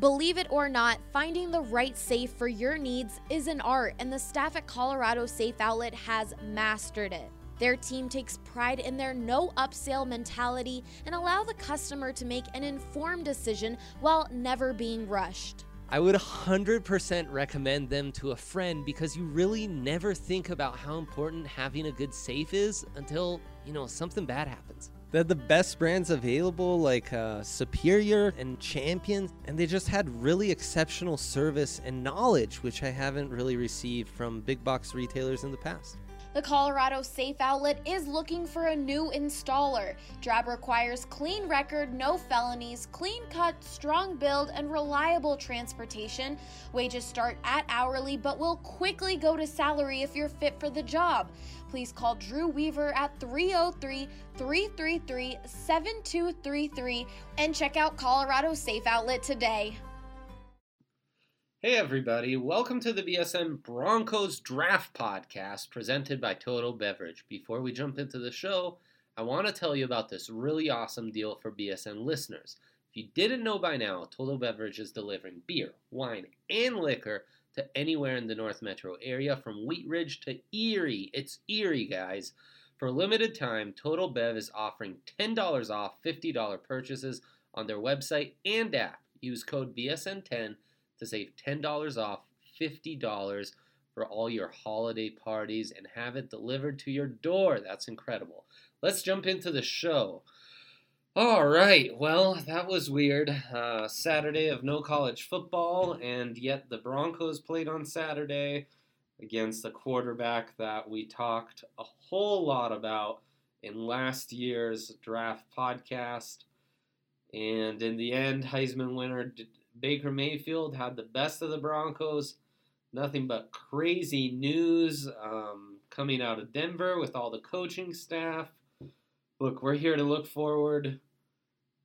Believe it or not, finding the right safe for your needs is an art, and the staff at Colorado Safe Outlet has mastered it. Their team takes pride in their no upsell mentality and allow the customer to make an informed decision while never being rushed. I would 100% recommend them to a friend because you really never think about how important having a good safe is until, you know, something bad happens. They're the best brands available, like uh, Superior and Champion, and they just had really exceptional service and knowledge, which I haven't really received from big box retailers in the past. The Colorado Safe Outlet is looking for a new installer. Drab requires clean record, no felonies, clean cut, strong build, and reliable transportation. Wages start at hourly but will quickly go to salary if you're fit for the job. Please call Drew Weaver at 303 333 7233 and check out Colorado Safe Outlet today. Hey, everybody, welcome to the BSN Broncos Draft Podcast presented by Total Beverage. Before we jump into the show, I want to tell you about this really awesome deal for BSN listeners. If you didn't know by now, Total Beverage is delivering beer, wine, and liquor to anywhere in the North Metro area from Wheat Ridge to Erie. It's Erie, guys. For a limited time, Total Bev is offering $10 off $50 purchases on their website and app. Use code BSN10 to save $10 off $50 for all your holiday parties and have it delivered to your door. That's incredible. Let's jump into the show. All right, well, that was weird. Uh, Saturday of no college football, and yet the Broncos played on Saturday against the quarterback that we talked a whole lot about in last year's draft podcast. And in the end, Heisman winner Baker Mayfield had the best of the Broncos. Nothing but crazy news um, coming out of Denver with all the coaching staff. Look, we're here to look forward,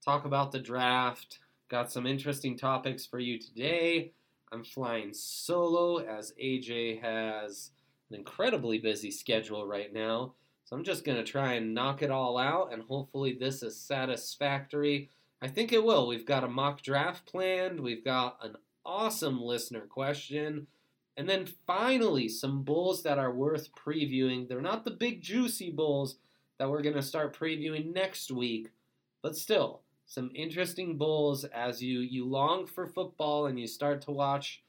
talk about the draft. Got some interesting topics for you today. I'm flying solo as AJ has an incredibly busy schedule right now. So I'm just going to try and knock it all out, and hopefully, this is satisfactory I think it will. We've got a mock draft planned. We've got an awesome listener question. And then finally, some bulls that are worth previewing. They're not the big juicy bulls that we're going to start previewing next week, but still, some interesting bulls as you, you long for football and you start to watch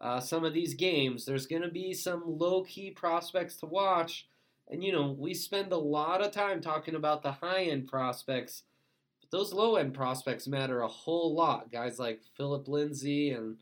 uh, some of these games. There's going to be some low key prospects to watch. And, you know, we spend a lot of time talking about the high end prospects but those low end prospects matter a whole lot. Guys like Philip Lindsay and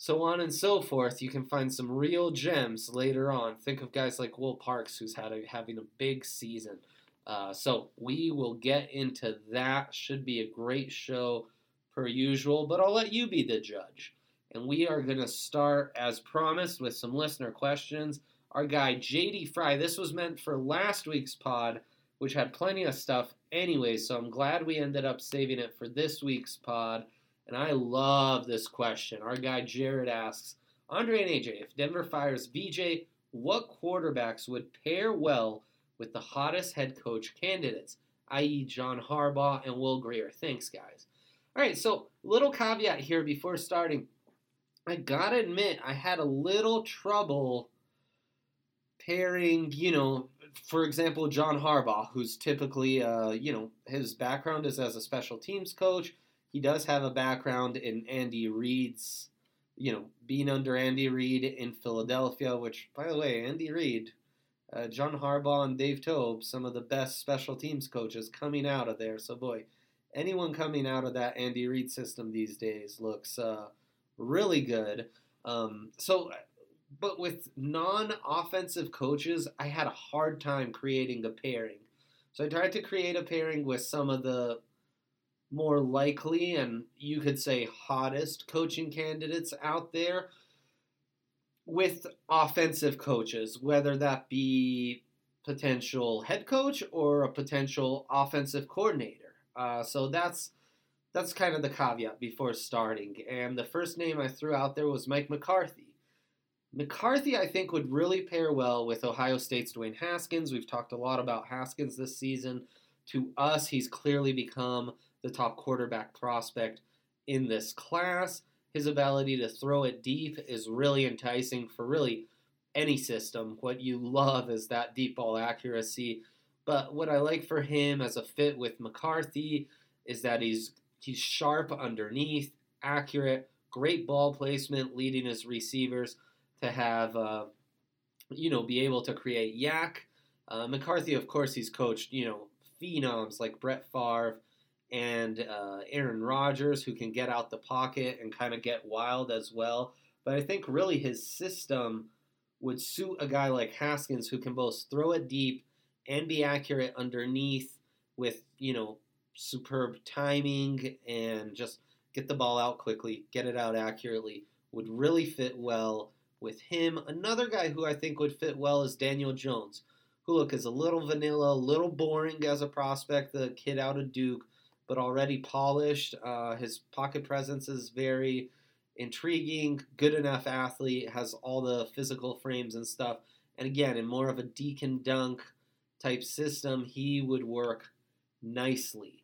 so on and so forth. You can find some real gems later on. Think of guys like Will Parks, who's had a, having a big season. Uh, so we will get into that. Should be a great show per usual, but I'll let you be the judge. And we are going to start, as promised, with some listener questions. Our guy JD Fry, this was meant for last week's pod, which had plenty of stuff anyway, so I'm glad we ended up saving it for this week's pod. And I love this question. Our guy Jared asks Andre and AJ, if Denver fires VJ, what quarterbacks would pair well with the hottest head coach candidates, i.e., John Harbaugh and Will Grier? Thanks, guys. All right, so little caveat here before starting. I gotta admit, I had a little trouble pairing, you know, for example, John Harbaugh, who's typically, uh, you know, his background is as a special teams coach. He does have a background in Andy Reid's, you know, being under Andy Reid in Philadelphia, which, by the way, Andy Reid, uh, John Harbaugh, and Dave Toub, some of the best special teams coaches coming out of there. So, boy, anyone coming out of that Andy Reid system these days looks uh, really good. Um, so but with non offensive coaches, I had a hard time creating a pairing. So I tried to create a pairing with some of the more likely and you could say hottest coaching candidates out there with offensive coaches, whether that be potential head coach or a potential offensive coordinator. Uh, so that's that's kind of the caveat before starting. And the first name I threw out there was Mike McCarthy. McCarthy, I think, would really pair well with Ohio State's Dwayne Haskins. We've talked a lot about Haskins this season. To us, he's clearly become the top quarterback prospect in this class. His ability to throw it deep is really enticing for really any system. What you love is that deep ball accuracy. But what I like for him as a fit with McCarthy is that he's he's sharp underneath, accurate, great ball placement, leading his receivers to have uh, you know be able to create YAC. Uh, McCarthy, of course, he's coached you know phenoms like Brett Favre and uh, Aaron Rodgers, who can get out the pocket and kind of get wild as well. But I think really his system would suit a guy like Haskins, who can both throw it deep and be accurate underneath with you know superb timing and just get the ball out quickly, get it out accurately. Would really fit well with him. Another guy who I think would fit well is Daniel Jones, who look is a little vanilla, a little boring as a prospect, the kid out of Duke, but already polished. Uh, his pocket presence is very intriguing, good enough athlete, has all the physical frames and stuff. And again, in more of a dink and dunk type system, he would work nicely.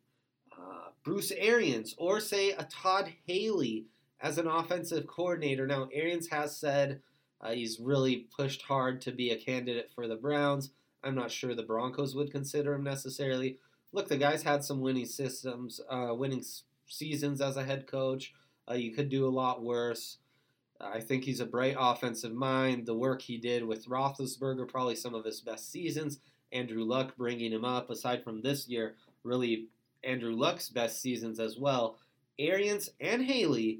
Uh, Bruce Arians, or say a Todd Haley as an offensive coordinator. Now, Arians has said uh, he's really pushed hard to be a candidate for the Browns. I'm not sure the Broncos would consider him necessarily. Look, the guy's had some winning systems, uh, winning seasons as a head coach. Uh, you could do a lot worse. I think he's a bright offensive mind. The work he did with Roethlisberger, probably some of his best seasons. Andrew Luck bringing him up. Aside from this year, really Andrew Luck's best seasons as well. Arians and Haley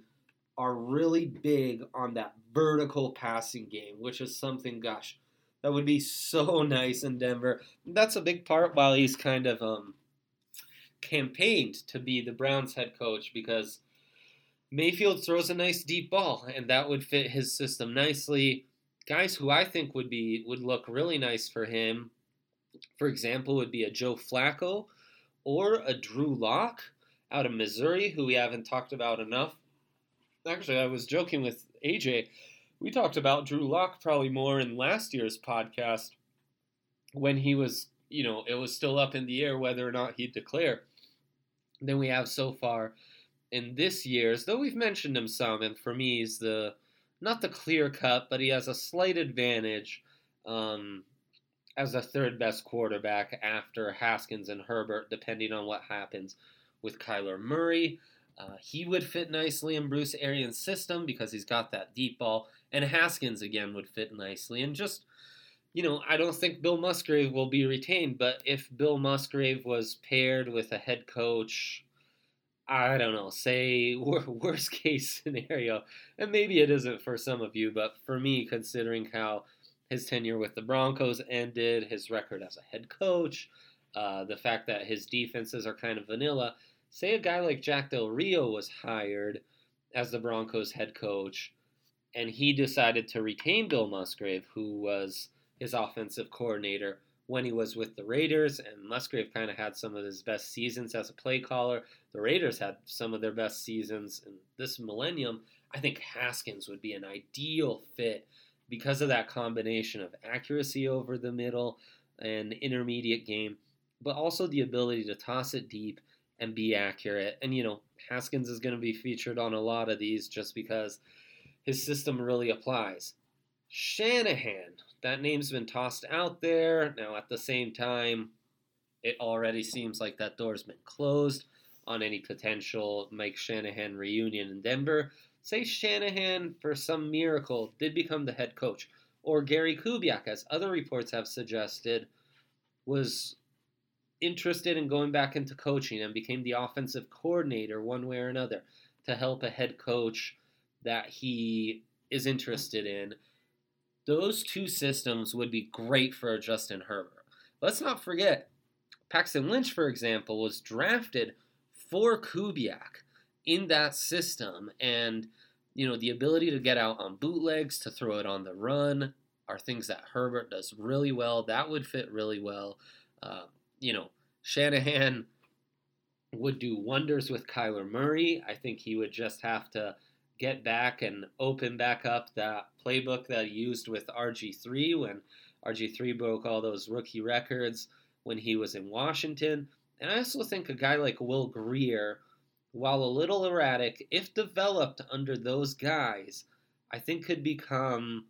are really big on that vertical passing game, which is something, gosh, that would be so nice in Denver. That's a big part while he's kind of um, campaigned to be the Browns head coach because Mayfield throws a nice deep ball, and that would fit his system nicely. Guys who I think would be would look really nice for him, for example, would be a Joe Flacco or a Drew Lock out of Missouri, who we haven't talked about enough. Actually, I was joking with AJ. We talked about Drew Lock probably more in last year's podcast when he was, you know, it was still up in the air whether or not he'd declare than we have so far in this year's, though we've mentioned him some, and for me, he's the not the clear cut, but he has a slight advantage um, as a third best quarterback after Haskins and Herbert, depending on what happens with Kyler Murray. Uh, he would fit nicely in Bruce Arians' system because he's got that deep ball, and Haskins again would fit nicely. And just, you know, I don't think Bill Musgrave will be retained, but if Bill Musgrave was paired with a head coach I don't know, say worst case scenario, and maybe it isn't for some of you, but for me, considering how his tenure with the Broncos ended, his record as a head coach, uh, the fact that his defenses are kind of vanilla, say a guy like Jack Del Rio was hired as the Broncos head coach, and he decided to retain Bill Musgrave, who was his offensive coordinator when he was with the Raiders, and Musgrave kind of had some of his best seasons as a play caller. The Raiders had some of their best seasons in this millennium. I think Haskins would be an ideal fit because of that combination of accuracy over the middle and intermediate game, but also the ability to toss it deep and be accurate. And, you know, Haskins is going to be featured on a lot of these just because his system really applies. Shanahan, that name's been tossed out there. Now, at the same time, it already seems like that door's been closed on any potential Mike Shanahan reunion in Denver. Say Shanahan, for some miracle, did become the head coach, or Gary Kubiak, as other reports have suggested, was interested in going back into coaching and became the offensive coordinator one way or another to help a head coach that he is interested in those two systems would be great for Justin Herbert. Let's not forget, Paxton Lynch, for example, was drafted for Kubiak in that system. And, you know, the ability to get out on bootlegs, to throw it on the run, are things that Herbert does really well. That would fit really well. Uh, you know, Shanahan would do wonders with Kyler Murray. I think he would just have to get back and open back up that playbook that he used with RG3 when RG3 broke all those rookie records when he was in Washington. And I also think a guy like Will Grier, while a little erratic, if developed under those guys, I think could become,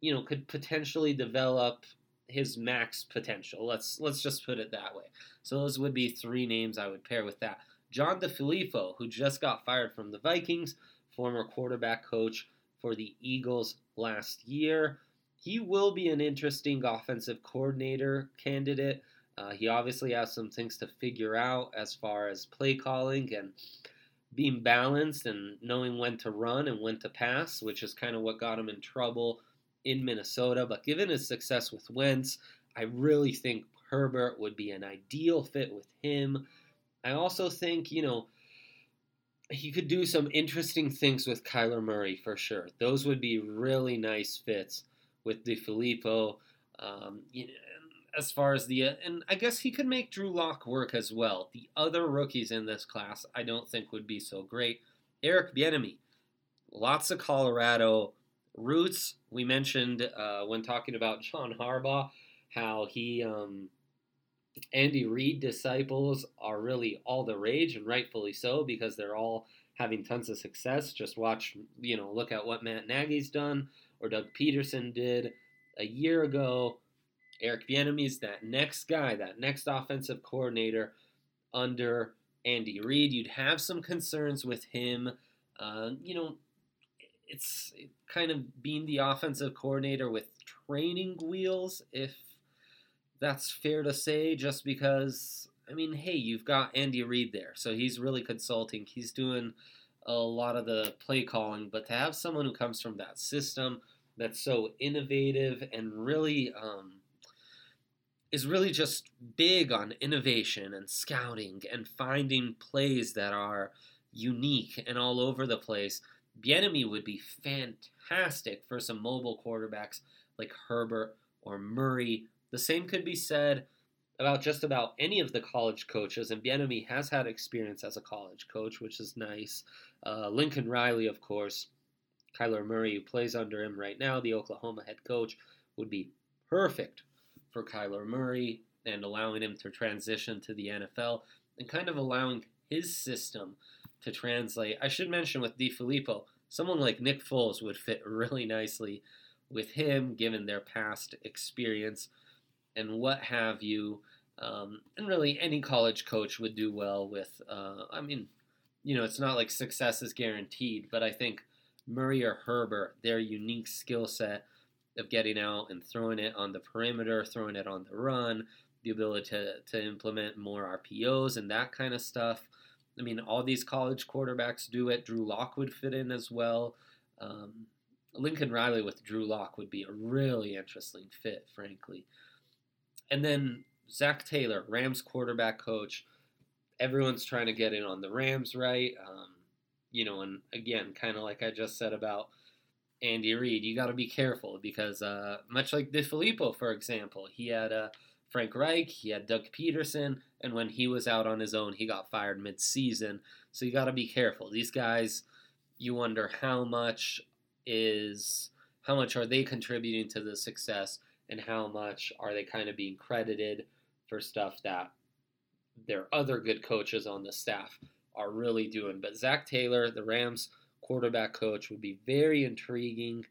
you know, could potentially develop his max potential. Let's let's just put it that way. So those would be three names I would pair with that. John DeFilippo, who just got fired from the Vikings, former quarterback coach for the Eagles last year. He will be an interesting offensive coordinator candidate. Uh, he obviously has some things to figure out as far as play calling and being balanced and knowing when to run and when to pass, which is kind of what got him in trouble in Minnesota. But given his success with Wentz, I really think Herbert would be an ideal fit with him. I also think, you know, he could do some interesting things with Kyler Murray for sure. Those would be really nice fits with DeFilippo. Um, as far as the and I guess he could make Drew Lock work as well. The other rookies in this class, I don't think would be so great. Eric Bieniemy, lots of Colorado roots. We mentioned uh, when talking about John Harbaugh how he um, Andy Reid disciples are really all the rage, and rightfully so because they're all having tons of success. Just watch, you know, look at what Matt Nagy's done or Doug Pederson did a year ago. Eric Bieniemy's that next guy, that next offensive coordinator under Andy Reid. You'd have some concerns with him. Uh, you know, it's kind of being the offensive coordinator with training wheels, if that's fair to say, just because, I mean, hey, you've got Andy Reid there, so he's really consulting. He's doing a lot of the play calling, but to have someone who comes from that system that's so innovative and really um, is really just big on innovation and scouting and finding plays that are unique and all over the place. Bieniemy would be fantastic for some mobile quarterbacks like Herbert or Murray the same could be said about just about any of the college coaches, and Bieniemy has had experience as a college coach, which is nice. Uh, Lincoln Riley, of course, Kyler Murray, who plays under him right now, the Oklahoma head coach, would be perfect for Kyler Murray and allowing him to transition to the NFL and kind of allowing his system to translate. I should mention with DeFilippo, someone like Nick Foles would fit really nicely with him, given their past experience and what have you. Um, and really, any college coach would do well with. Uh, I mean, you know, it's not like success is guaranteed, but I think Murray or Herbert, their unique skill set of getting out and throwing it on the perimeter, throwing it on the run, the ability to, to implement more RPOs and that kind of stuff. I mean, all these college quarterbacks do it. Drew Lock would fit in as well. Um, Lincoln Riley with Drew Lock would be a really interesting fit, frankly. And then Zach Taylor, Rams quarterback coach. Everyone's trying to get in on the Rams, right? Um, you know, and again, kind of like I just said about Andy Reid, you got to be careful because uh, much like DeFilippo, for example, he had uh, Frank Reich, he had Doug Pederson, and when he was out on his own, he got fired mid-season. So you got to be careful. These guys, you wonder how much is how much are they contributing to the success and how much are they kind of being credited for stuff that their other good coaches on the staff are really doing. But Zach Taylor, the Rams quarterback coach, would be very intriguing.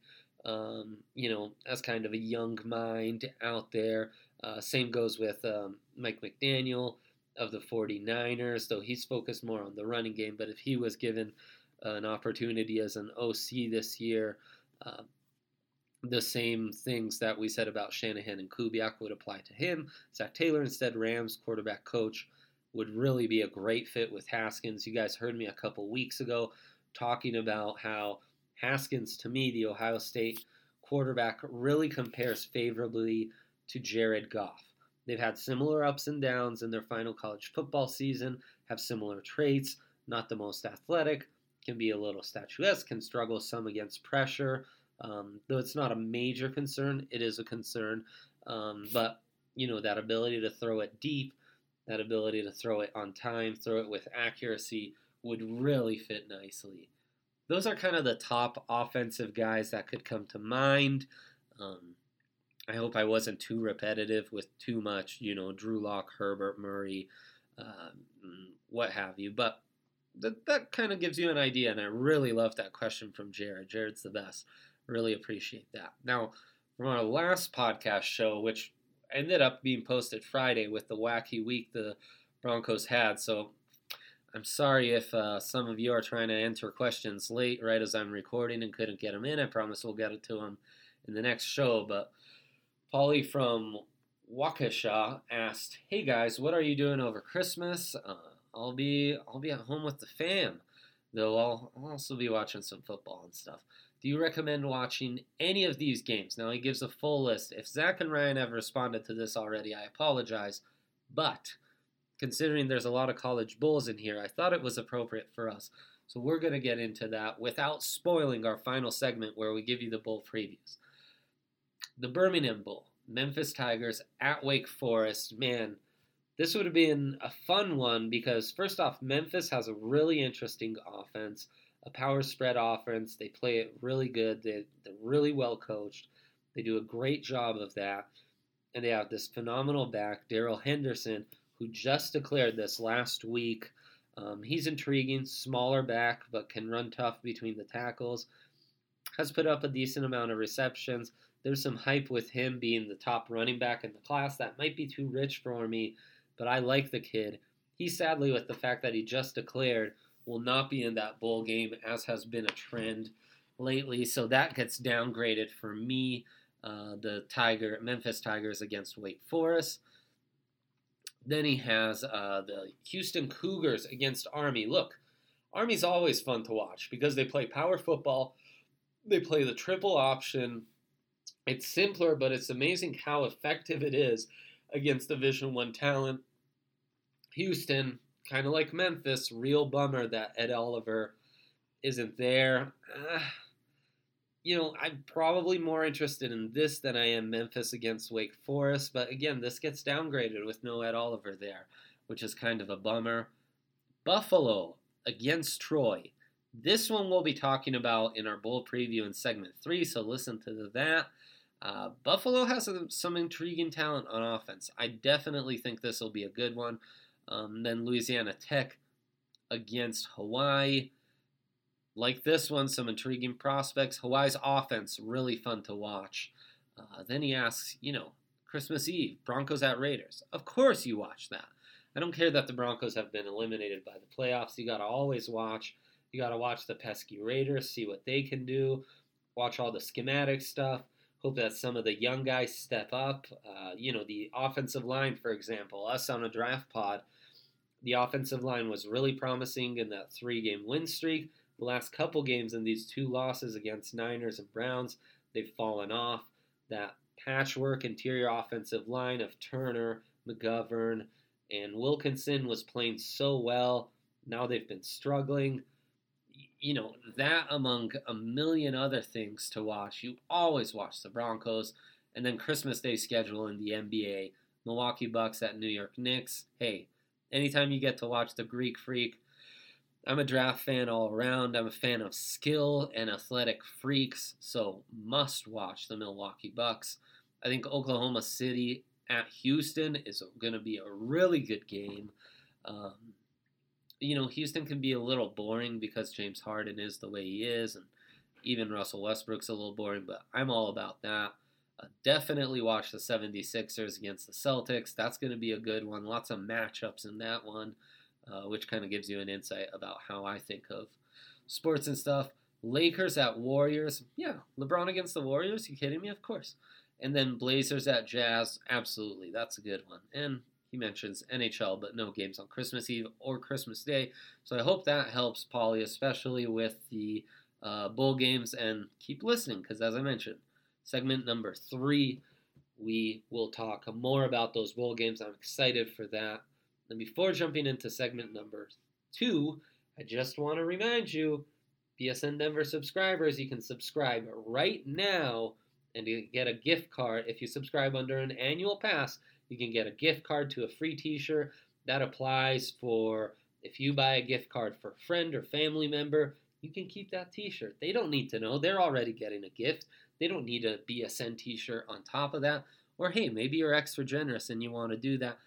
Um, you know, as kind of a young mind out there. Uh, same goes with um, Mike McDaniel of the 49ers, though he's focused more on the running game. But if he was given an opportunity as an OC this year, uh, the same things that we said about Shanahan and Kubiak would apply to him. Zach Taylor, instead, Rams quarterback coach, would really be a great fit with Haskins. You guys heard me a couple weeks ago talking about how Haskins, to me, the Ohio State quarterback, really compares favorably to Jared Goff. They've had similar ups and downs in their final college football season, have similar traits, not the most athletic, can be a little statuesque, can struggle some against pressure, um, though it's not a major concern, it is a concern. Um, but you know that ability to throw it deep, that ability to throw it on time, throw it with accuracy would really fit nicely. Those are kind of the top offensive guys that could come to mind. Um, I hope I wasn't too repetitive with too much, you know, Drew Lock, Herbert Murray, uh, what have you. But that, that kind of gives you an idea, and I really love that question from Jared. Jared's the best. Really appreciate that. Now, from our last podcast show, which ended up being posted Friday with the wacky week the Broncos had, so I'm sorry if uh, some of you are trying to enter questions late, right as I'm recording and couldn't get them in. I promise we'll get it to them in the next show. But Polly from Waukesha asked, "Hey guys, what are you doing over Christmas? Uh, I'll be I'll be at home with the fam, I'll also be watching some football and stuff. Do you recommend watching any of these games?" Now he gives a full list. If Zach and Ryan have responded to this already, I apologize, but considering there's a lot of college bulls in here, I thought it was appropriate for us. So we're going to get into that without spoiling our final segment where we give you the bull previews. The Birmingham Bowl, Memphis Tigers at Wake Forest. Man, this would have been a fun one because, first off, Memphis has a really interesting offense, a power spread offense. They play it really good, they, they're really well coached. They do a great job of that. And they have this phenomenal back, Darrell Henderson, who just declared this last week. Um, he's intriguing, smaller back, but can run tough between the tackles. Has put up a decent amount of receptions. There's some hype with him being the top running back in the class. That might be too rich for me, but I like the kid. He sadly, with the fact that he just declared, will not be in that bowl game, as has been a trend lately. So that gets downgraded for me. Uh, the Tiger Memphis Tigers against Wake Forest. Then he has uh, the Houston Cougars against Army. Look, Army's always fun to watch because they play power football. They play the triple option. It's simpler, but it's amazing how effective it is against Division One talent. Houston, kind of like Memphis, real bummer that Ed Oliver isn't there. Uh, you know, I'm probably more interested in this than I am Memphis against Wake Forest. But again, this gets downgraded with no Ed Oliver there, which is kind of a bummer. Buffalo against Troy. This one we'll be talking about in our bowl preview in segment three, so listen to that. Uh, Buffalo has some, some, intriguing talent on offense. I definitely think this will be a good one. Um, then Louisiana Tech against Hawaii like this one, some intriguing prospects. Hawaii's offense, really fun to watch. Uh, then he asks, you know, Christmas Eve, Broncos at Raiders. Of course you watch that. I don't care that the Broncos have been eliminated by the playoffs. You got to always watch. You got to watch the pesky Raiders, see what they can do, watch all the schematic stuff. Hope that some of the young guys step up. Uh, you know, the offensive line, for example, us on a draft pod, the offensive line was really promising in that three game win streak. The last couple games in these two losses against Niners and Browns, they've fallen off. That patchwork interior offensive line of Turner, McGovern, and Wilkinson was playing so well. Now they've been struggling. You know, that among a million other things to watch, you always watch the Broncos. And then Christmas Day schedule in the NBA Milwaukee Bucks at New York Knicks. Hey, anytime you get to watch the Greek Freak I'm a draft fan all around. I'm a fan of skill and athletic freaks, so must watch the Milwaukee Bucks. I think Oklahoma City at Houston is going to be a really good game. Um, you know, Houston can be a little boring because James Harden is the way he is, and even Russell Westbrook's a little boring, but I'm all about that. Uh, definitely watch the 76ers against the Celtics. That's going to be a good one. Lots of matchups in that one uh, which kind of gives you an insight about how I think of sports and stuff. Lakers at Warriors. Yeah, LeBron against the Warriors. You kidding me? Of course. And then Blazers at Jazz. Absolutely, that's a good one. And he mentions NHL, but no games on Christmas Eve or Christmas Day. So I hope that helps Polly, especially with the uh, bowl games. And keep listening, because as I mentioned, segment number three, we will talk more about those bowl games. I'm excited for that. And before jumping into segment number two, I just want to remind you, BSN Denver subscribers, you can subscribe right now and you get a gift card. If you subscribe under an annual pass, you can get a gift card to a free t-shirt. That applies for if you buy a gift card for a friend or family member, you can keep that t-shirt. They don't need to know. They're already getting a gift. They don't need a BSN t-shirt on top of that. Or hey, maybe you're extra generous and you want to do that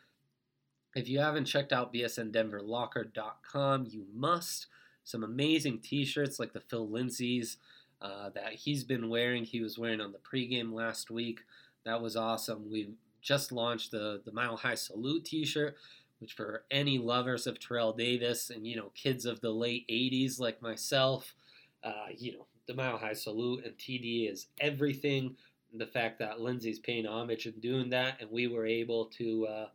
If you haven't checked out bsndenverlocker.com, you must. Some amazing t-shirts like the Phil Lindsay's uh, that he's been wearing. He was wearing on the pregame last week. That was awesome. We just launched the the Mile High Salute T-shirt, which for any lovers of Terrell Davis and you know kids of the late '80s like myself, uh, you know the Mile High Salute and TD is everything. The fact that Lindsay's paying homage and doing that, and we were able to. Uh,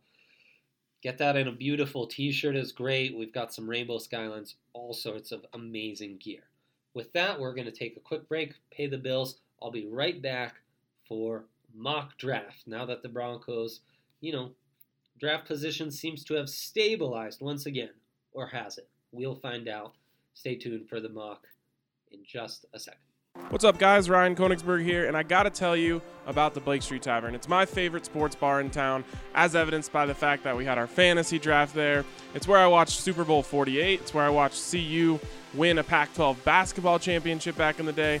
Get that in a beautiful t shirt is great. We've got some Rainbow Skylines, all sorts of amazing gear. With that, we're going to take a quick break, pay the bills. I'll be right back for mock draft. Now that the Broncos, you know, draft position seems to have stabilized once again, or has it? We'll find out. Stay tuned for the mock in just a second. What's up, guys? Ryan Koenigsberg here, and I gotta tell you about the Blake Street Tavern. It's my favorite sports bar in town, as evidenced by the fact that we had our fantasy draft there. It's where I watched Super Bowl 48, it's where I watched CU win a Pac 12 basketball championship back in the day.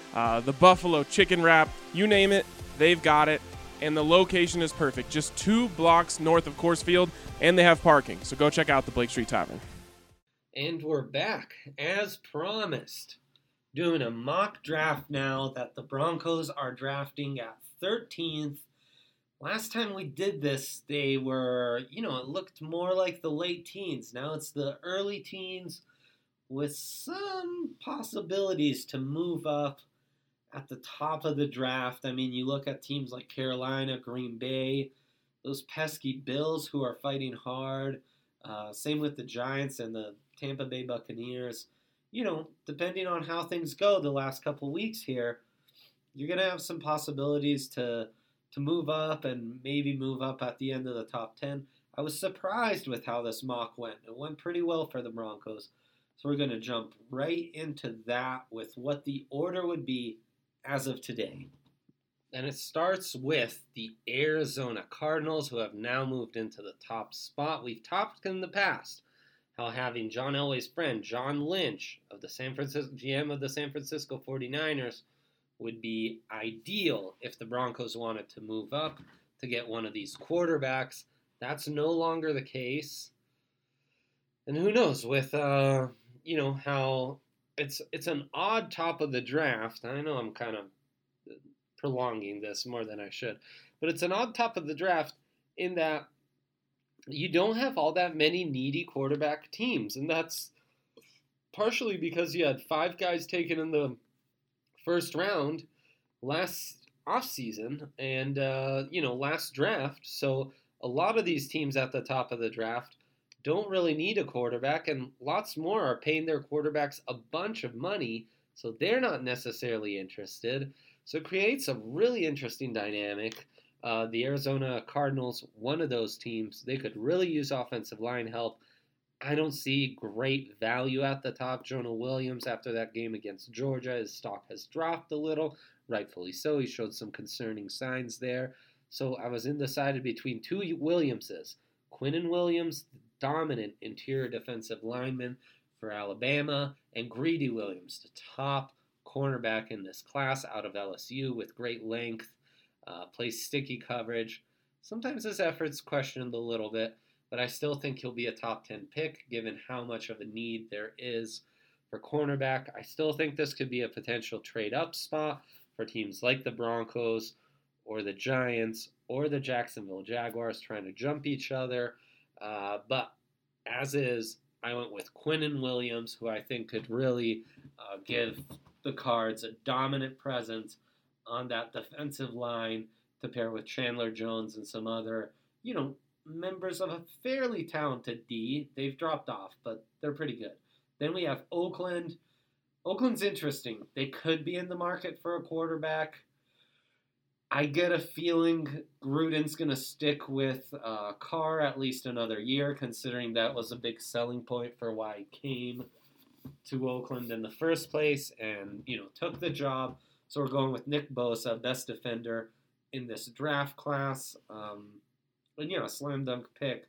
uh, the buffalo chicken wrap, you name it, they've got it. And the location is perfect, just two blocks north of Coors Field, and they have parking. So go check out the Blake Street Tavern. And we're back, as promised doing a mock draft now that the Broncos are drafting at 13th. Last time we did this, they were, you know, it looked more like the late teens. Now it's the early teens with some possibilities to move up at the top of the draft. I mean, you look at teams like Carolina, Green Bay, those pesky Bills who are fighting hard. Uh, same with the Giants and the Tampa Bay Buccaneers you know, depending on how things go the last couple weeks here, you're gonna have some possibilities to to move up and maybe move up at the end of the top ten. I was surprised with how this mock went. It went pretty well for the Broncos. So we're gonna jump right into that with what the order would be as of today. And it starts with the Arizona Cardinals, who have now moved into the top spot. We've topped in the past how having John Elway's friend, John Lynch, of the San Francisco GM of the San Francisco 49ers, would be ideal if the Broncos wanted to move up to get one of these quarterbacks. That's no longer the case. And who knows with uh, you know how it's it's an odd top of the draft. I know I'm kind of prolonging this more than I should, but it's an odd top of the draft in that you don't have all that many needy quarterback teams, and that's partially because you had five guys taken in the first round last offseason and uh, you know last draft. So a lot of these teams at the top of the draft don't really need a quarterback, and lots more are paying their quarterbacks a bunch of money, so they're not necessarily interested. So it creates a really interesting dynamic uh, the Arizona Cardinals, one of those teams, they could really use offensive line help. I don't see great value at the top. Jonah Williams, after that game against Georgia, his stock has dropped a little, rightfully so. He showed some concerning signs there. So I was undecided between two Williamses Quinnen Williams, dominant interior defensive lineman for Alabama, and Greedy Williams, the top cornerback in this class out of LSU with great length uh, plays sticky coverage. Sometimes his effort's questioned a little bit, but I still think he'll be a top 10 pick given how much of a need there is for cornerback. I still think this could be a potential trade up spot for teams like the Broncos or the Giants or the Jacksonville Jaguars trying to jump each other. Uh, but as is, I went with Quinnen Williams, who I think could really uh, give the Cards a dominant presence on that defensive line to pair with Chandler Jones and some other, you know, members of a fairly talented D. They've dropped off, but they're pretty good. Then we have Oakland. Oakland's interesting. They could be in the market for a quarterback. I get a feeling Gruden's going to stick with uh, Carr at least another year, considering that was a big selling point for why he came to Oakland in the first place and, you know, took the job. So we're going with Nick Bosa, best defender in this draft class. Um, and, yeah, a slam dunk pick.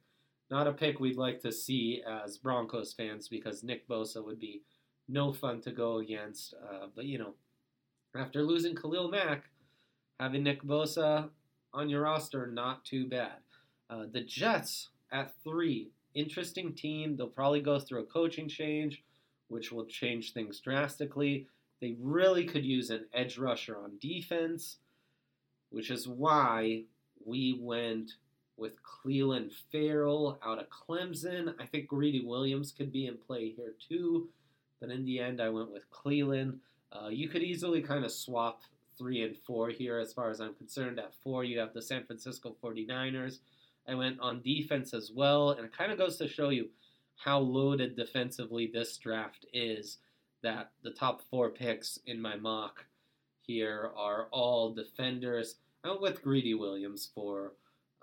Not a pick we'd like to see as Broncos fans because Nick Bosa would be no fun to go against. Uh, but, you know, after losing Khalil Mack, having Nick Bosa on your roster, not too bad. Uh, the Jets at three, interesting team. They'll probably go through a coaching change, which will change things drastically. They really could use an edge rusher on defense, which is why we went with Clelin Ferrell out of Clemson. I think Greedy Williams could be in play here too, but in the end, I went with Clelin. Uh, you could easily kind of swap three and four here as far as I'm concerned. At four, you have the San Francisco 49ers. I went on defense as well, and it kind of goes to show you how loaded defensively this draft is. That the top four picks in my mock here are all defenders. I went with Greedy Williams for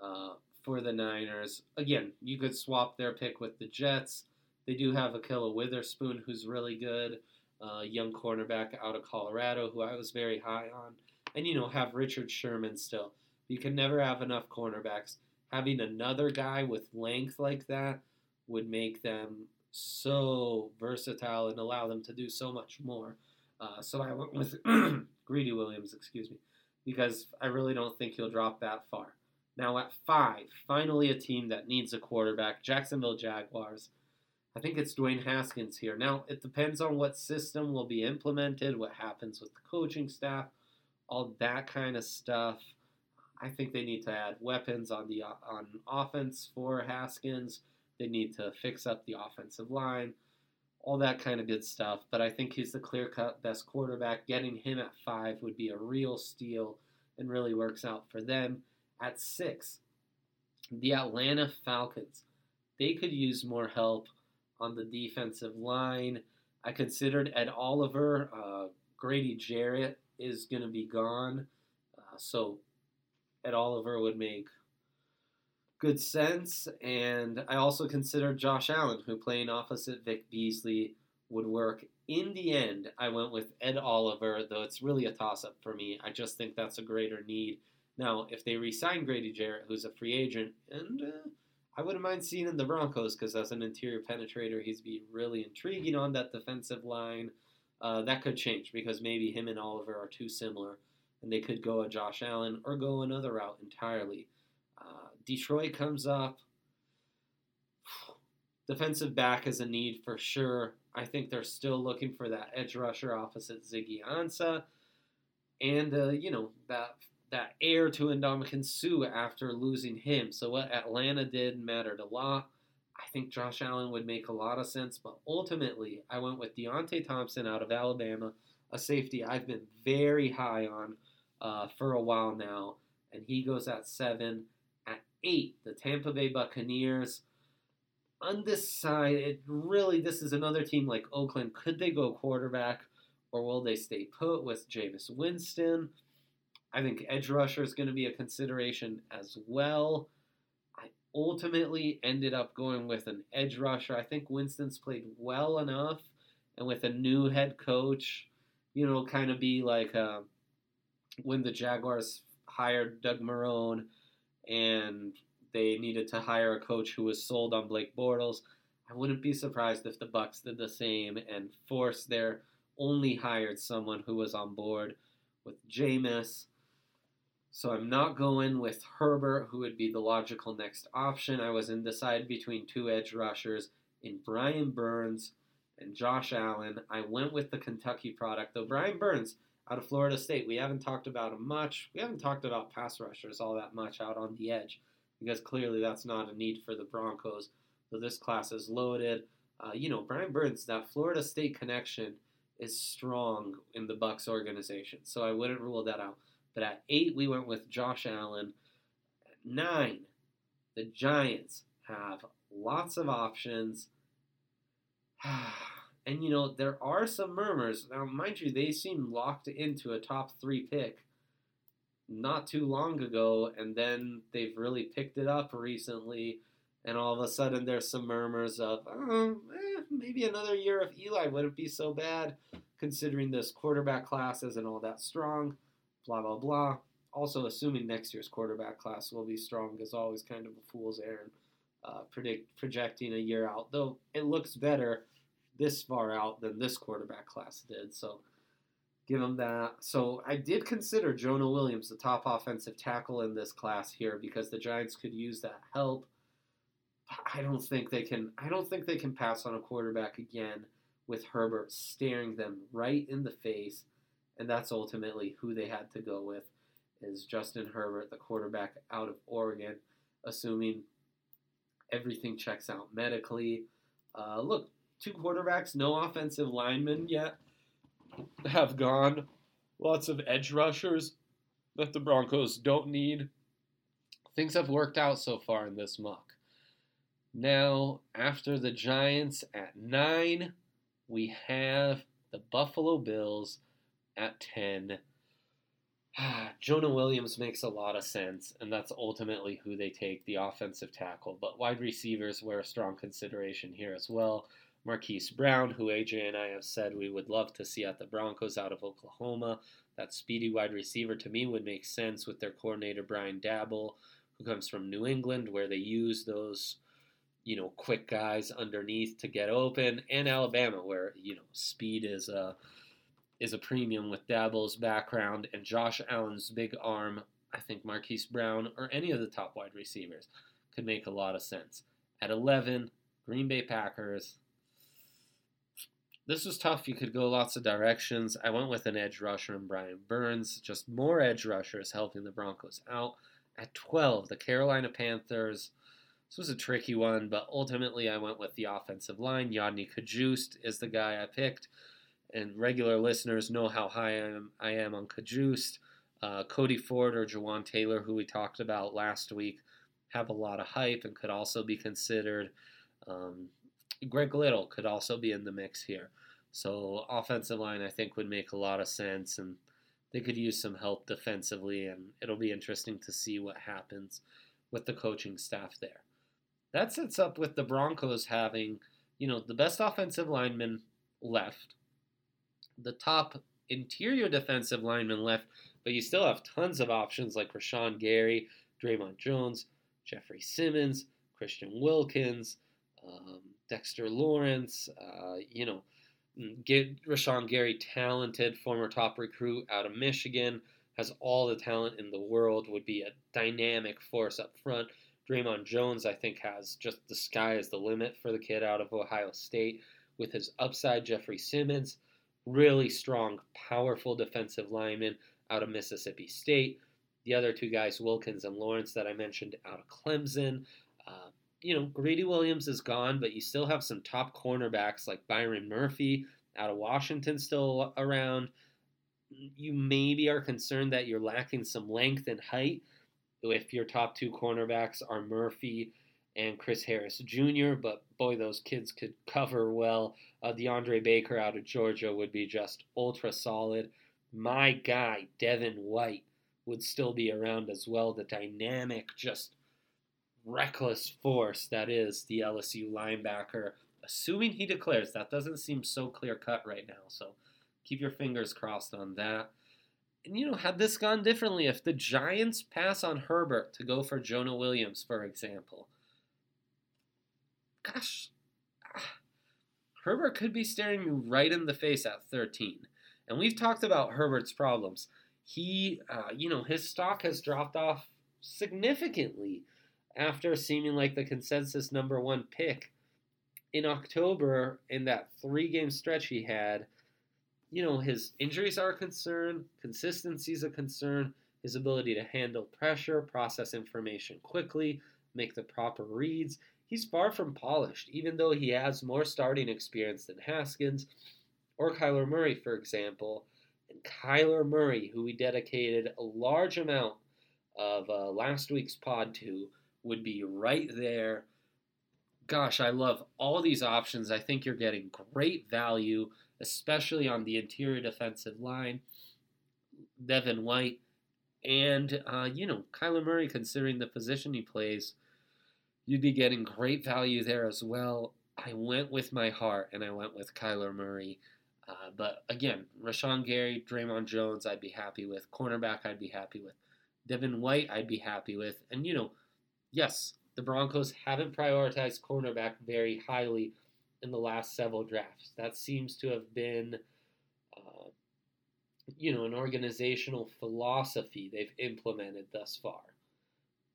uh, for the Niners. Again, you could swap their pick with the Jets. They do have Ahkello Witherspoon, who's really good uh, young cornerback out of Colorado who I was very high on. And, you know, have Richard Sherman still. You can never have enough cornerbacks. Having another guy with length like that would make them so versatile and allow them to do so much more. Uh, so I went with Greedy Williams, excuse me, because I really don't think he'll drop that far. Now at five, finally a team that needs a quarterback, Jacksonville Jaguars. I think it's Dwayne Haskins here. Now, it depends on what system will be implemented, what happens with the coaching staff, all that kind of stuff. I think they need to add weapons on the on offense for Haskins. They need to fix up the offensive line, all that kind of good stuff. But I think he's the clear-cut best quarterback. Getting him at five would be a real steal and really works out for them. At six, the Atlanta Falcons. They could use more help on the defensive line. I considered Ed Oliver. Uh, Grady Jarrett is going to be gone. Uh, so Ed Oliver would make good sense. And I also considered Josh Allen, who playing opposite Vic Beasley would work. In the end, I went with Ed Oliver, though it's really a toss up for me. I just think that's a greater need. Now, if they re sign Grady Jarrett, who's a free agent, and uh, I wouldn't mind seeing in the Broncos because as an interior penetrator, he's be really intriguing on that defensive line. Uh, that could change because maybe him and Oliver are too similar, and they could go a Josh Allen or go another route entirely. Uh, Detroit comes up. Defensive back is a need for sure. I think they're still looking for that edge rusher opposite Ziggy Ansah. And, uh, you know, that that heir to Ndamukong Suh after losing him. So what Atlanta did mattered a lot. I think Josh Allen would make a lot of sense, but ultimately I went with Deionte Thompson out of Alabama, a safety I've been very high on uh, for a while now, and he goes at seven. At eight, the Tampa Bay Buccaneers. Undecided. Really, this is another team like Oakland. Could they go quarterback, or will they stay put with Jameis Winston? I think edge rusher is going to be a consideration as well. I ultimately ended up going with an edge rusher. I think Winston's played well enough, and with a new head coach, you know, kind of be like uh, when the Jaguars hired Doug Marrone and they needed to hire a coach who was sold on Blake Bortles. I wouldn't be surprised if the Bucs did the same and forced their only hired someone who was on board with Jameis. So I'm not going with Herbert, who would be the logical next option. I was undecided between two edge rushers in Brian Burns and Josh Allen. I went with the Kentucky product, though Brian Burns out of Florida State, we haven't talked about him much. We haven't talked about pass rushers all that much out on the edge because clearly that's not a need for the Broncos. So this class is loaded. Uh, you know, Brian Burns, that Florida State connection is strong in the Bucs organization, so I wouldn't rule that out. But at eight, we went with Josh Allen. Nine, the Giants have lots of options. and, you know, there are some murmurs. Now, mind you, they seem locked into a top three pick. not too long ago, and then they've really picked it up recently. And all of a sudden, there's some murmurs of, oh, eh, maybe another year of Eli wouldn't be so bad, considering this quarterback class isn't all that strong. Blah blah blah. Also, assuming next year's quarterback class will be strong is always kind of a fool's errand. Uh, predict projecting a year out, though it looks better this far out than this quarterback class did. So give him that. So I did consider Jonah Williams the top offensive tackle in this class here because the Giants could use that help. I don't think they can. I don't think they can pass on a quarterback again with Herbert staring them right in the face, and that's ultimately who they had to go with is Justin Herbert, the quarterback out of Oregon, assuming everything checks out medically. Uh, look, two quarterbacks, no offensive linemen yet have gone. Lots of edge rushers that the Broncos don't need. Things have worked out so far in this mock. Now, after the Giants at 9, we have the Buffalo Bills at 10. Jonah Williams makes a lot of sense, and that's ultimately who they take, the offensive tackle. But wide receivers were a strong consideration here as well. Marquise Brown, who AJ and I have said we would love to see at the Broncos out of Oklahoma. That speedy wide receiver to me would make sense with their coordinator Brian Daboll, who comes from New England, where they use those, you know, quick guys underneath to get open, and Alabama, where you know speed is a is a premium with Daboll's background and Josh Allen's big arm. I think Marquise Brown or any of the top wide receivers could make a lot of sense. At 11, Green Bay Packers. This was tough. You could go lots of directions. I went with an edge rusher and Brian Burns. Just more edge rushers helping the Broncos out. At 12, the Carolina Panthers. This was a tricky one, but ultimately I went with the offensive line. Yodny Cajuste is the guy I picked. And regular listeners know how high I am, I am on Cajuste. Uh, Cody Ford or Jawaan Taylor, who we talked about last week, have a lot of hype and could also be considered. Um, Greg Little could also be in the mix here. So offensive line, I think, would make a lot of sense, and they could use some help defensively, and it'll be interesting to see what happens with the coaching staff there. That sets up with the Broncos having, you know, the best offensive lineman left, the top interior defensive lineman left, but you still have tons of options like Rashan Gary, Dre'Mont Jones, Jeffrey Simmons, Christian Wilkins, um, Dexter Lawrence, uh, you know, mm, get Rashan Gary, talented former top recruit out of Michigan, has all the talent in the world, would be a dynamic force up front. Dre'Mont Jones, I think, has just the sky is the limit for the kid out of Ohio State with his upside. Jeffrey Simmons, really strong, powerful defensive lineman out of Mississippi State. The other two guys, Wilkins and Lawrence, that I mentioned out of Clemson. Uh, you know, Greedy Williams is gone, but you still have some top cornerbacks like Byron Murphy out of Washington still around. You maybe are concerned that you're lacking some length and height if your top two cornerbacks are Murphy and Chris Harris Jr., but boy, those kids could cover well. Uh, DeAndre Baker out of Georgia would be just ultra solid. My guy, Devin White, would still be around as well. The dynamic, just reckless force that is the LSU linebacker, assuming he declares. That doesn't seem so clear cut right now, so keep your fingers crossed on that. And you know, had this gone differently, if the Giants pass on Herbert to go for Jonah Williams, for example, gosh, Herbert could be staring you right in the face at 13. And we've talked about Herbert's problems. He, uh, you know, his stock has dropped off significantly after seeming like the consensus number one pick in October in that three game stretch he had. You know, his injuries are a concern, consistency is a concern, his ability to handle pressure, process information quickly, make the proper reads he's far from polished, even though he has more starting experience than Haskins or Kyler Murray, for example. And Kyler Murray, who we dedicated a large amount of uh, last week's pod to, would be right there. Gosh, I love all these options. I think you're getting great value, especially on the interior defensive line. Devin White, And, uh, you know, Kyler Murray, considering the position he plays, you'd be getting great value there as well. I went with my heart and I went with Kyler Murray. Uh, but again, Rashan Gary, Dre'Mont Jones, I'd be happy with. Cornerback, I'd be happy with. Devin White, I'd be happy with. And, you know, yes, the Broncos haven't prioritized cornerback very highly in the last several drafts. That seems to have been, uh, you know, an organizational philosophy they've implemented thus far.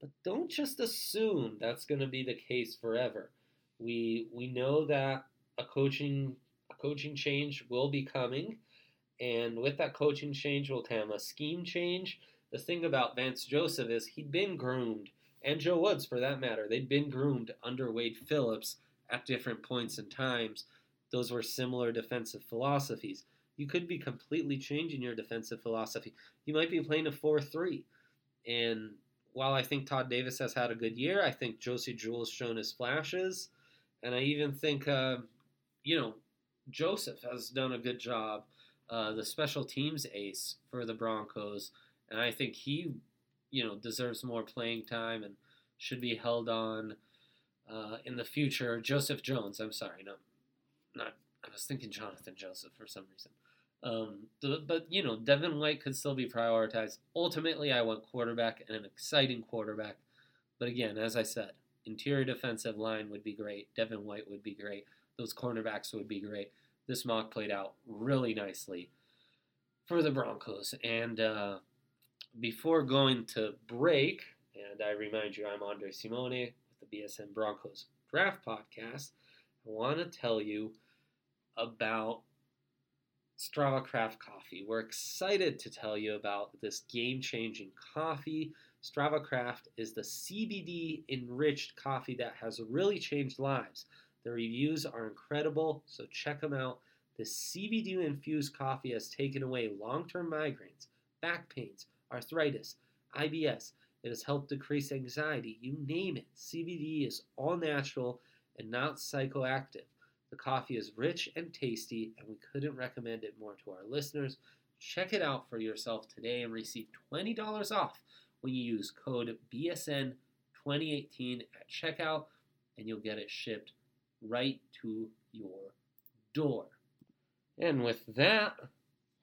But don't just assume that's going to be the case forever. We we know that a coaching a coaching change will be coming, and with that coaching change will come a scheme change. The thing about Vance Joseph is he'd been groomed, and Joe Woods for that matter. They'd been groomed under Wade Phillips at different points and times. Those were similar defensive philosophies. You could be completely changing your defensive philosophy. You might be playing a 4 3. And while I think Todd Davis has had a good year, I think Josey Jewell's shown his flashes. And I even think, uh, you know, Joseph has done a good job, uh, the special teams ace for the Broncos. And I think he, you know, deserves more playing time and should be held on uh, in the future. Joseph Jones, I'm sorry, no, not. I was thinking Jonathan Joseph for some reason. Um, but you know, Devin White could still be prioritized. Ultimately, I want quarterback and an exciting quarterback. But again, as I said, interior defensive line would be great. Devin White would be great. Those cornerbacks would be great. This mock played out really nicely for the Broncos. And uh, before going to break, and I remind you, I'm Andre Simone with the BSN Broncos Draft Podcast. I want to tell you about Strava Craft Coffee. We're excited to tell you about this game changing coffee. Strava Craft is the CBD enriched coffee that has really changed lives. The reviews are incredible, so check them out. The CBD infused coffee has taken away long term migraines, back pains, arthritis, IBS. It has helped decrease anxiety. You name it. CBD is all natural and not psychoactive. The coffee is rich and tasty, and we couldn't recommend it more to our listeners. Check it out for yourself today and receive $20 off when you use code BSN2018 at checkout, and you'll get it shipped right to your door. And with that,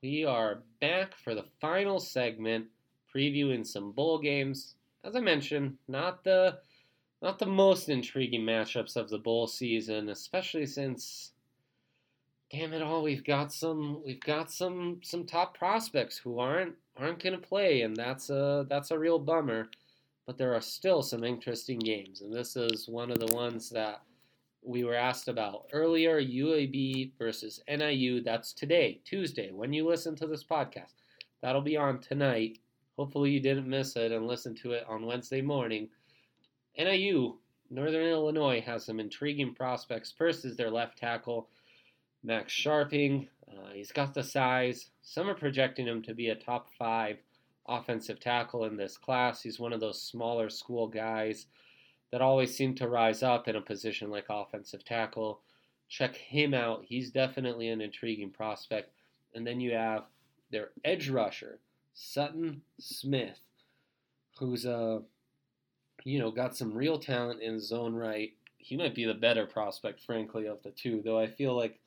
we are back for the final segment, previewing some bowl games. As I mentioned, not the not the most intriguing matchups of the bowl season, especially since damn it all, we've got some we've got some some top prospects who aren't aren't going to play and that's a that's a real bummer. But there are still some interesting games and this is one of the ones that we were asked about earlier UAB versus NIU. That's today, Tuesday, when you listen to this podcast. That'll be on tonight. Hopefully, you didn't miss it and listen to it on Wednesday morning. NIU, Northern Illinois, has some intriguing prospects. First is their left tackle, Max Scharping. Uh, he's got the size. Some are projecting him to be a top five offensive tackle in this class. He's one of those smaller school guys that always seem to rise up in a position like offensive tackle. Check him out. He's definitely an intriguing prospect. And then you have their edge rusher, Sutton Smith, who's a you know got some real talent in his own right. He might be the better prospect, frankly, of the two. Though I feel like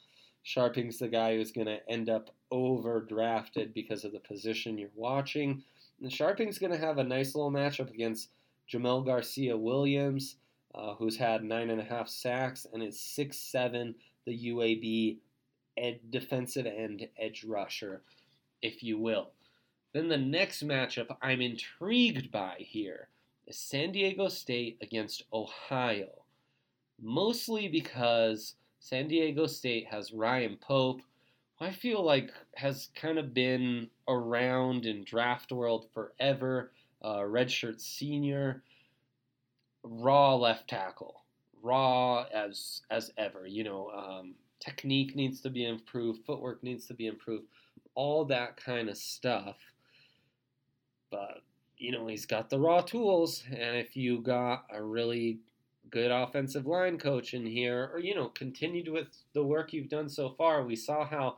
Scharping's the guy who's going to end up overdrafted because of the position you're watching. And Scharping's going to have a nice little matchup against Jamell Garcia Williams, uh, who's had nine and a half sacks and is six seven, the UAB ed- defensive end edge rusher, if you will. Then the next matchup I'm intrigued by here San Diego State against Ohio. Mostly because San Diego State has Ryan Pope, who I feel like has kind of been around in draft world forever uh, redshirt senior, raw left tackle, raw as as ever. You know, um, technique needs to be improved, footwork needs to be improved, all that kind of stuff. But you know, he's got the raw tools, and if you got a really good offensive line coach in here, or you know, continued with the work you've done so far, we saw how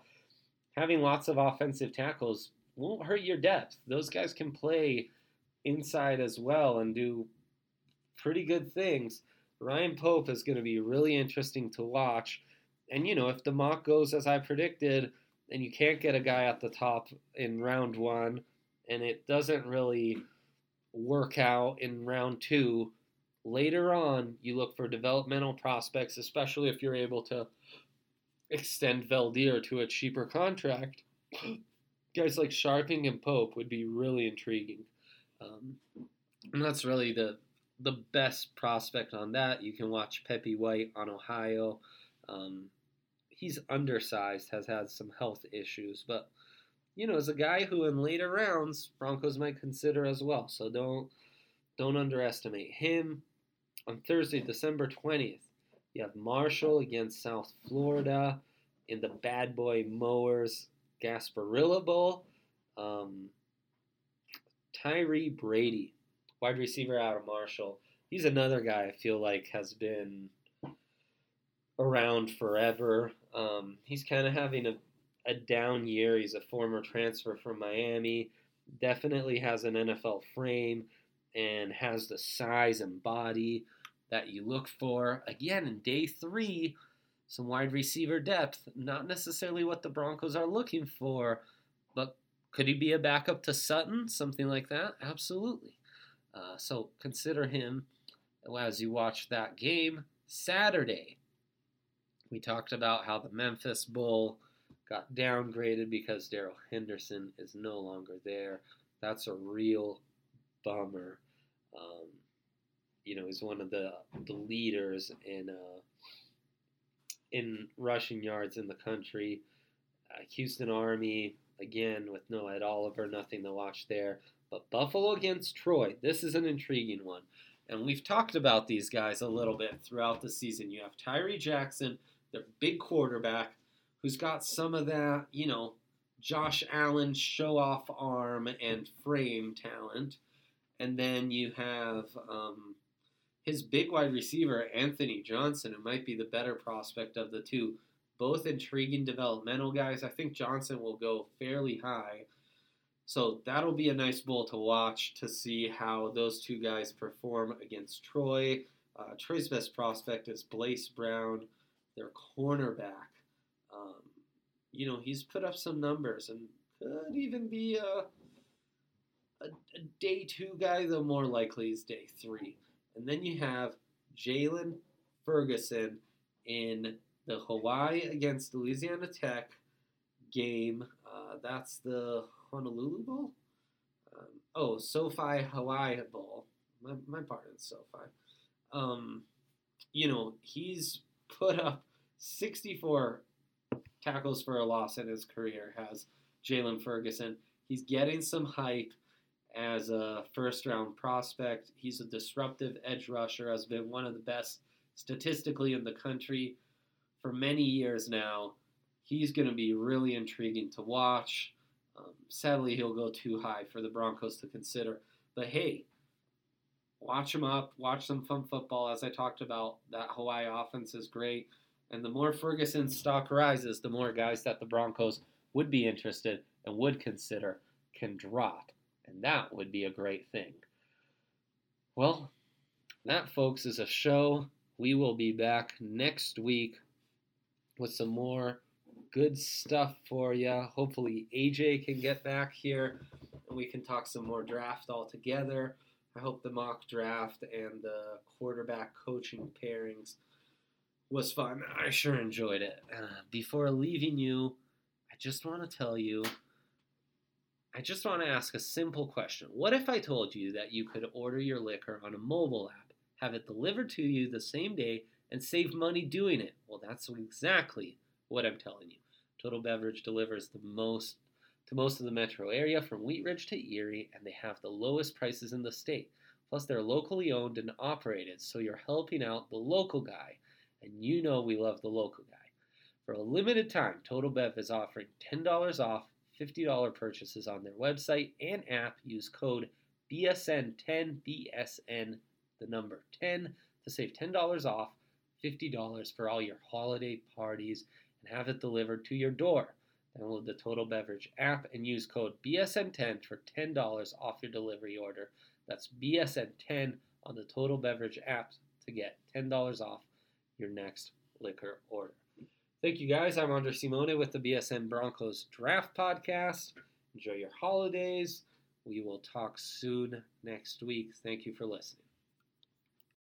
having lots of offensive tackles won't hurt your depth. Those guys can play inside as well and do pretty good things. Ryan Pope is going to be really interesting to watch. And, you know, if the mock goes as I predicted, and you can't get a guy at the top in round one, and it doesn't really work out in round two, later on, you look for developmental prospects, especially if you're able to extend Veldheer to a cheaper contract. Guys like Scharping and Pope would be really intriguing. Um, and that's really the the best prospect on that. You can watch Pepe White on Ohio. Um, he's undersized, has had some health issues, but you know, is a guy who in later rounds Broncos might consider as well. So don't don't underestimate him. On Thursday, December 20th, you have Marshall against South Florida in the Bad Boy Mowers Gasparilla Bowl. Um, Tyre Brady, wide receiver out of Marshall. He's another guy I feel like has been around forever. Um, he's kind of having a, a down year. He's a former transfer from Miami. Definitely has an NFL frame and has the size and body that you look for. Again, in day three, some wide receiver depth. Not necessarily what the Broncos are looking for, but could he be a backup to Sutton? Something like that? Absolutely. Uh, so consider him as you watch that game Saturday. We talked about how the Memphis Bull got downgraded because Darrell Henderson is no longer there. That's a real bummer. Um, you know, he's one of the the leaders in uh, in rushing yards in the country. Uh, Houston Army again with no Ed Oliver, nothing to watch there. But Buffalo against Troy, this is an intriguing one. And we've talked about these guys a little bit throughout the season. You have Tyree Jackson, their big quarterback, who's got some of that, you know, Josh Allen show off arm and frame talent. And then you have um, his big wide receiver, Anthony Johnson, who might be the better prospect of the two. Both intriguing developmental guys. I think Johnson will go fairly high. So that'll be a nice bowl to watch to see how those two guys perform against Troy. Uh, Troy's best prospect is Blace Brown, their cornerback. Um, you know, he's put up some numbers and could even be a, a, a day two guy, though more likely is day three. And then you have Jaylon Ferguson in the Hawaii against Louisiana Tech game. Uh, that's the Honolulu Bowl? Um, oh, SoFi Hawaii Bowl. My, my pardon, SoFi. Um, you know, he's put up 64 tackles for a loss in his career, has Jaylon Ferguson. He's getting some hype as a first round prospect. He's a disruptive edge rusher, has been one of the best statistically in the country for many years now. He's going to be really intriguing to watch. Um, sadly, he'll go too high for the Broncos to consider. But hey, watch him up, watch some fun football. As I talked about, that Hawaii offense is great. And the more Ferguson's stock rises, the more guys that the Broncos would be interested and would consider can drop. And that would be a great thing. Well, that, folks, is a show. We will be back next week with some more good stuff for you. Hopefully, AJ can get back here and we can talk some more draft all together. I hope the mock draft and the quarterback coaching pairings was fun. I sure enjoyed it. Uh, before leaving you, I just want to tell you I just want to ask a simple question. What if I told you that you could order your liquor on a mobile app, have it delivered to you the same day, and save money doing it? Well, that's exactly what I'm telling you. Total Beverage delivers the most to most of the metro area from Wheat Ridge to Erie, and they have the lowest prices in the state. Plus, they're locally owned and operated, so you're helping out the local guy, and you know we love the local guy. For a limited time, Total Bev is offering $10 off $50 purchases on their website and app. Use code BSN10, BSN, the number 10, to save $10 off, $50 for all your holiday parties, and have it delivered to your door. Download the Total Beverage app and use code BSN10 for $10 off your delivery order. That's BSN10 on the Total Beverage app to get $10 off your next liquor order. Thank you guys. I'm Andre Simone with the BSN Broncos Draft Podcast. Enjoy your holidays. We will talk soon next week. Thank you for listening.